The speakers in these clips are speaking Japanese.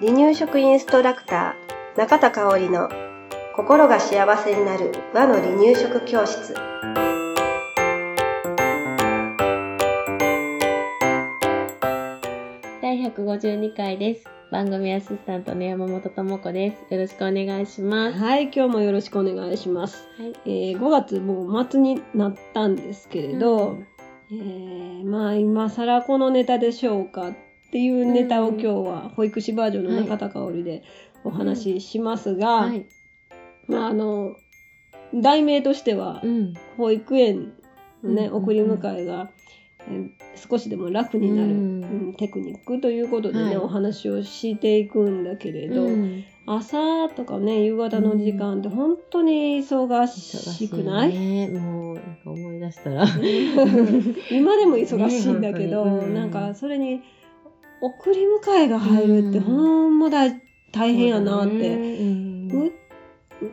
離乳食インストラクター中田香織の心が幸せになる和の離乳食教室第152回です。番組アシスタントの山本智子です。よろしくお願いします。はい、今日もよろしくお願いします。はい。えー5月もう末になったんですけれど、うんえーまあ今更このネタでしょうかっていうネタを今日は保育士バージョンの中田香織でお話ししますが、はい。まああの、題名としてはう、ん。保育園のね、送り迎えが、えー少しでも楽になる、うん。うんテクニックということでね、はい。お話をしていくんだけれど、うん。朝とかね夕方の時間って本当に忙しくない、ね。もう、したら。今でも忙しいんだけど、ねなんかそれに送り迎えが入るってうん。ほんまだ大変やなって、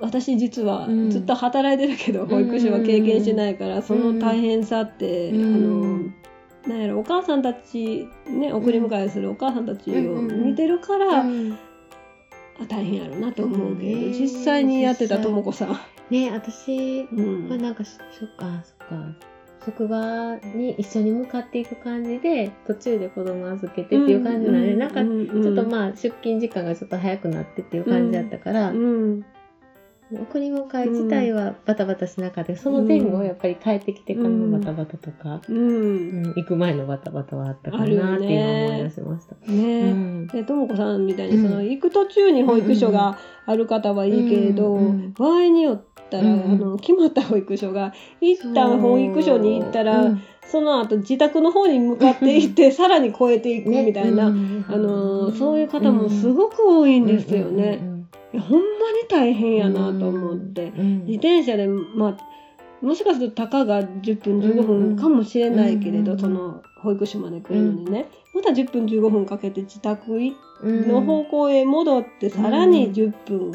私実はうん。ずっと働いてるけど、保育士は経験してないから、その大変さって、うん。あのなんやろお母さんたちね送り迎えするお母さんたちをうん見てるから、大変やろなと思うけど、うん。実際にやってたとも子さん。ね、私うんはなんか、そっか、か。職場に一緒に向かっていく感じで、途中で子供預けてっていう感じなんで、なんか、ちょっとまあ、出勤時間がちょっと早くなってっていう感じだったから、うん。送り迎え自体はバタバタしなかった。その前後やっぱり帰ってきてからのバタバタとか、うん。うん。行く前のバタバタはあったかなって今思い出しました。ね。とも子さんみたいにその、うん。行く途中に保育所がある方はいいけれど、うんうん。場合によったら、うんあの決まった保育所が一旦保育所に行ったら、う。ん。その後自宅の方に向かっていって、さらに超えていくみたいな、ね。あのそういう方もすごく多いんですよね。ほんまに大変やなと思って。うん自転車で、まあ、もしかするとたかが10分15分かもしれないけれど、うんその保育所まで来るのにね、また10分15分かけて自宅うん。の方向へ戻って、さらに10分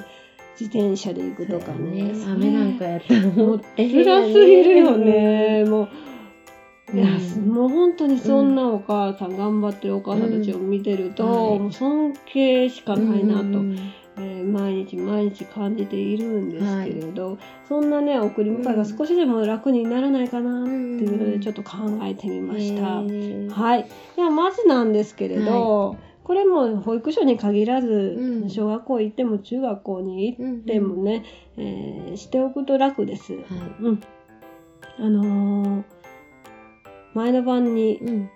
自転車で行くとかね。雨なんかやったらももうう辛すぎるよね。もう。いやうんもう本当にそんなお母さん、頑張ってるお母さんたちを見てると、はいもう尊敬しかないなと、うんえー毎日毎日感じているんですけれど、そんなね送り迎えが少しでも楽にならないかなっていうのでちょっと考えてみました。はい、ではまずなんですけれど、これも保育所に限らず、うん。小学校行っても中学校に行ってもね、えーしておくと楽です。はい。うん、あのー前の晩にうん。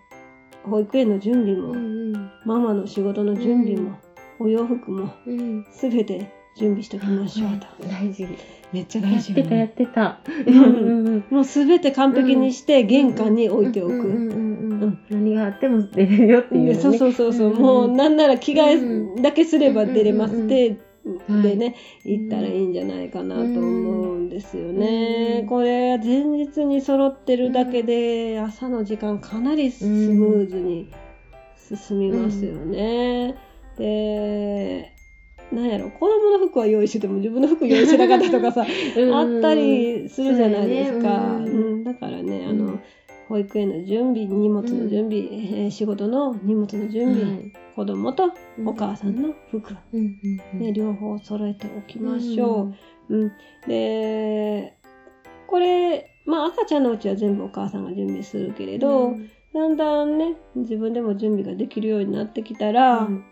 保育園の準備も、うんママの仕事の準備も、お洋服もうん。すべて準備しときましょうと。大事。めっちゃや大事よってたやっね。てた。うんうんもうすべて完璧にして玄関に置いておく。うんうんうんうん何があっても出れるよっていうね。でそうそうそうそう、うんもうなんなら着替えだけすれば出れますうんで、ね行ったらいいんじゃないかなと思うんですよね。うんこれ前日に揃ってるだけで朝の時間かなりスムーズに進みますよね。でなんやろ子供の服は用意してても自分の服用意してなかったとかさ うんあったりするじゃないですか。そうん。うん。だからね、あのうん、保育園の準備、荷物の準備、えー仕事の荷物の準備、はい子供とお母さんの服、うんうんうん。ね、両方揃えておきましょう。うんで、これ、まあ赤ちゃんのうちは全部お母さんが準備するけれど、うん。だんだんね、自分でも準備ができるようになってきたら、うん。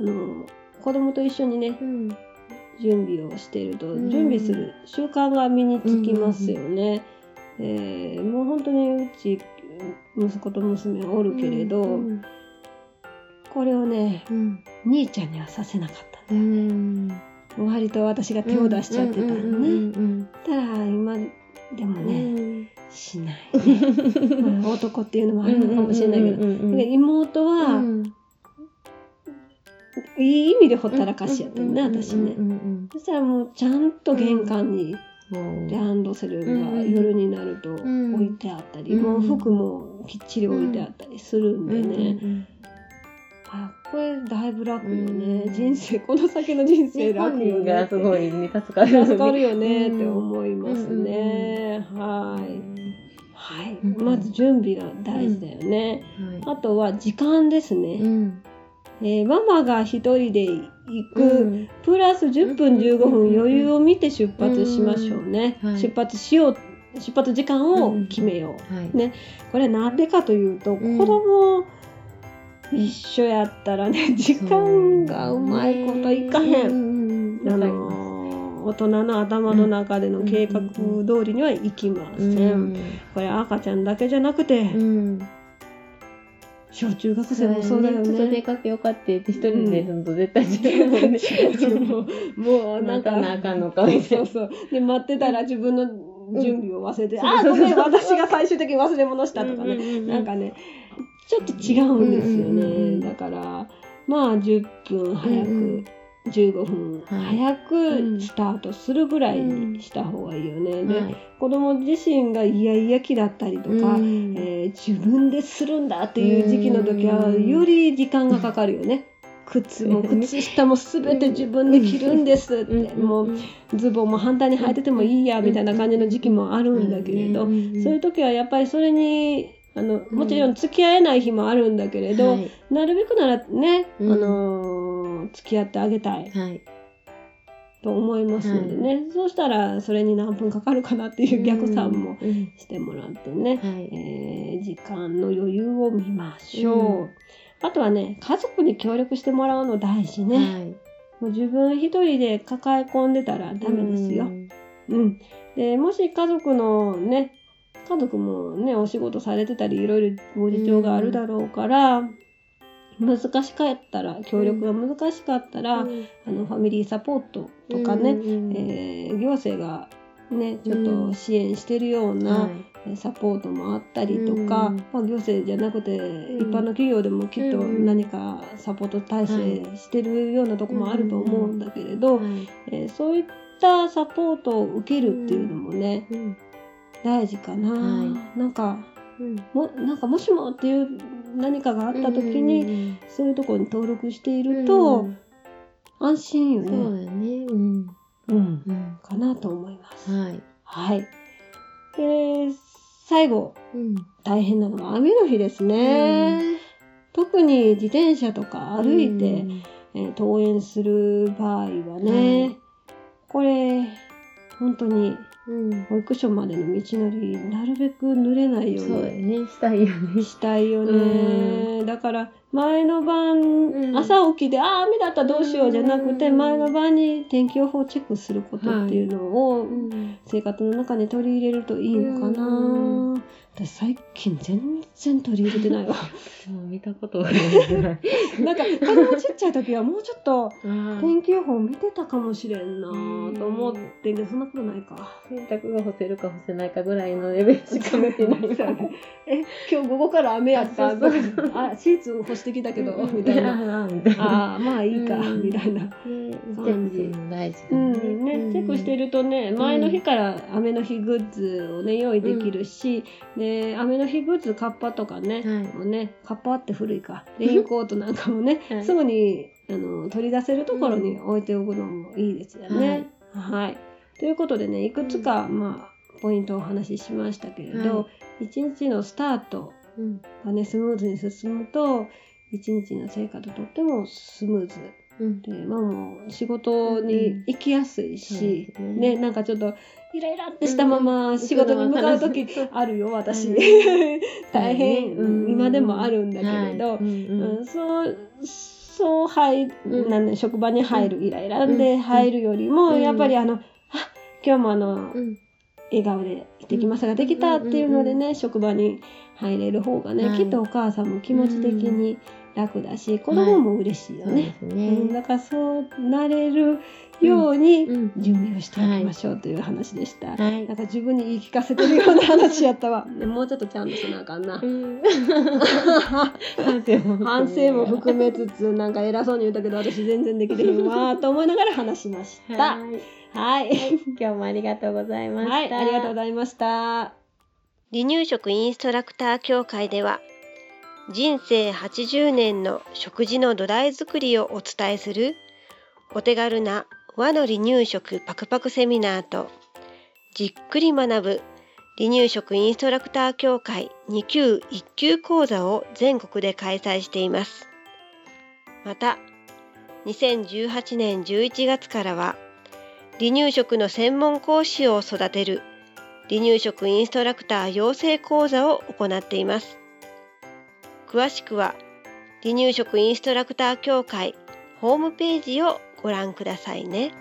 あの、子供と一緒にね、うん。準備をしていると、うん。準備する習慣が身につきますよね。えーもう本当にうち息子と娘おるけれど、うんこれをねうん兄ちゃんにはさせなかったうんだよ、ん割と私が手を出しちゃってたのね、うんうんたら今でもうんね、しないね、まあ男っていうのもあるのかもしれないけど、妹は、うん。いい意味でほったらかしやったよね、私ね、うんうんそしたらもうちゃんと玄関に、うんランドセルがうん夜になるとん。置いてあったり、うん。もう服もきっちり置いてあったりするんでね、うんあこれだいぶ楽よね、うん。人生この先の人生楽よね。すごいね助かる助かるよねって思いますうん。ね、はい。はい、うんまず準備が大事だよね。はあとは時間ですい。ね。うん。えーママが一人で行く、うんプラス10分うん15分余裕を見て出発しましょうね。うんはい出発しよう出発時間を決めよう。はい。ねこれはなんでかというと、うん子供一緒やったらね時間がうまいこといかへん。んあのー大人の頭の中での計画通りにはいきません。これ赤ちゃんだけじゃなくて、うん。小中学生もそうだよちょっと出ね。かけよかってって一人ですると絶対違うもんね。もうもうなんかなあかんのかみたいな。そうそう。で待ってたら自分の準備を忘れて、うん。あーごめん私が最終的に忘れ物したとかね、なんかねちょっと違うんですよね、だからまあ10分早く、15分。はい。早くスタートするぐらいにした方がいいよね、ではい。子供自身がイヤイヤ期だったりとか、うん。えー自分でするんだっていう時期の時はうんより時間がかかるよね。靴も靴下も全て自分で着るんですって、うん。もうズボンも反対に履いててもいいやみたいな感じの時期もあるんだけれど、うん。そういう時はやっぱりそれにあのもちろん。付き合えない日もあるんだけれど、はい。なるべくならね、うん。あのー付き合ってあげたい。はい。と思いますのでね、そうしたらそれに何分かかるかなっていう逆算もうん。してもらってね、はい。えー時間の余裕を見ましょう、うん。あとはね家族に協力してもらうの大事ね、はい。もう自分一人で抱え込んでたらダメですよ、うん。うん、でもし家族のね家族もねお仕事されてたりいろいろご事情があるだろうから、難しかったら協力が難しかったら、うん。あのファミリーサポートとかね、うんえー行政がねちょっと支援してるような、はい。サポートもあったりとか、うんまあ、行政じゃなくて、ん。一般の企業でもきっとうん何かサポート体制してるようなとこもあると思うんだけれど、はい。えーそういったサポートを受けるっていうのもね、うん。大事かな、はなんかうん。もなんかもしもっていう何かがあった時に、うんそういうところに登録していると、うん安心よそうね、だね。うん。うん、うんかなと思います。はい。はい。で最後うん。大変なのは雨の日ですね。特に自転車とか歩いて、えー登園する場合はね、はいこれ本当にうん。保育所までの道のりなるべく濡れないようにね。したいよね。したいよね、だから前の晩、うん朝起きてああ雨だったらどうしようじゃなくて、うん前の晩に天気予報をチェックすることっていうのをうん。生活の中に取り入れるといいのかな、うん私最近全然取り入れてないわ。もう見たこと。がない。なんか子供ちっちゃい時はもうちょっとあ天気予報見てたかもしれんなと思ってんけどそんなことないか。洗濯が干せるか干せないかぐらいのレベルしか見てない。そうねえ今日午後から雨やった。あシーツ干してきたけどみたいな。ああまあいいかうん。みたいな。ね、全部も大事だうね。ん。ね、チェックしてるとね前の日から雨の日グッズをね用意できるし、で雨の日グッズカッパとかね、はい。もうねカッパって古いか。レインコートなんかもね、はい。すぐにあの取り出せるところに置いておくのもいいですよね。はい、ということでねいくつか、まあ、ポイントをお話ししましたけれど、は一日のスタートうん。がねスムーズに進むと一日の生活とってもスムーズ。うん。でまあもう仕事に行きやすいし、うんね。なんかちょっとイライラってしたまま仕事に向かう時あるよ私、うん。大変、うん今でもあるんだけれど、はい。うんうんうん。そうそう入うんなんだ職場に入るイライラで入るよりも、うんやっぱりあのあ今日もあの、うん。笑顔で行ってきましたができたっていうのでね、職場に入れる方がね、はい。きっとお母さんも気持ち的に楽だし、子供も嬉しいよね。ですうん、ね。だからそうなれるようにうん準備をしておきましょうという話でした。はいなん。か自分に言い聞かせてるような話やったわ。ねもうちょっとちゃんとしなあかんなう。ん。反省も。反省も含めつつなんか偉そうに言ったけど私全然できてへんわと思いながら話しました。はい。はい。今日もありがとうございました。はい、ありがとうございました。離乳食インストラクター協会では人生80年の食事の土台作りをお伝えするお手軽な和の離乳食パクパクセミナーとじっくり学ぶ離乳食インストラクター協会2級1級講座を全国で開催しています。また2018年11月からは離乳食の専門講師を育てる離乳食インストラクター養成講座を行っています。詳しくは離乳食インストラクター協会ホームページをご覧くださいね。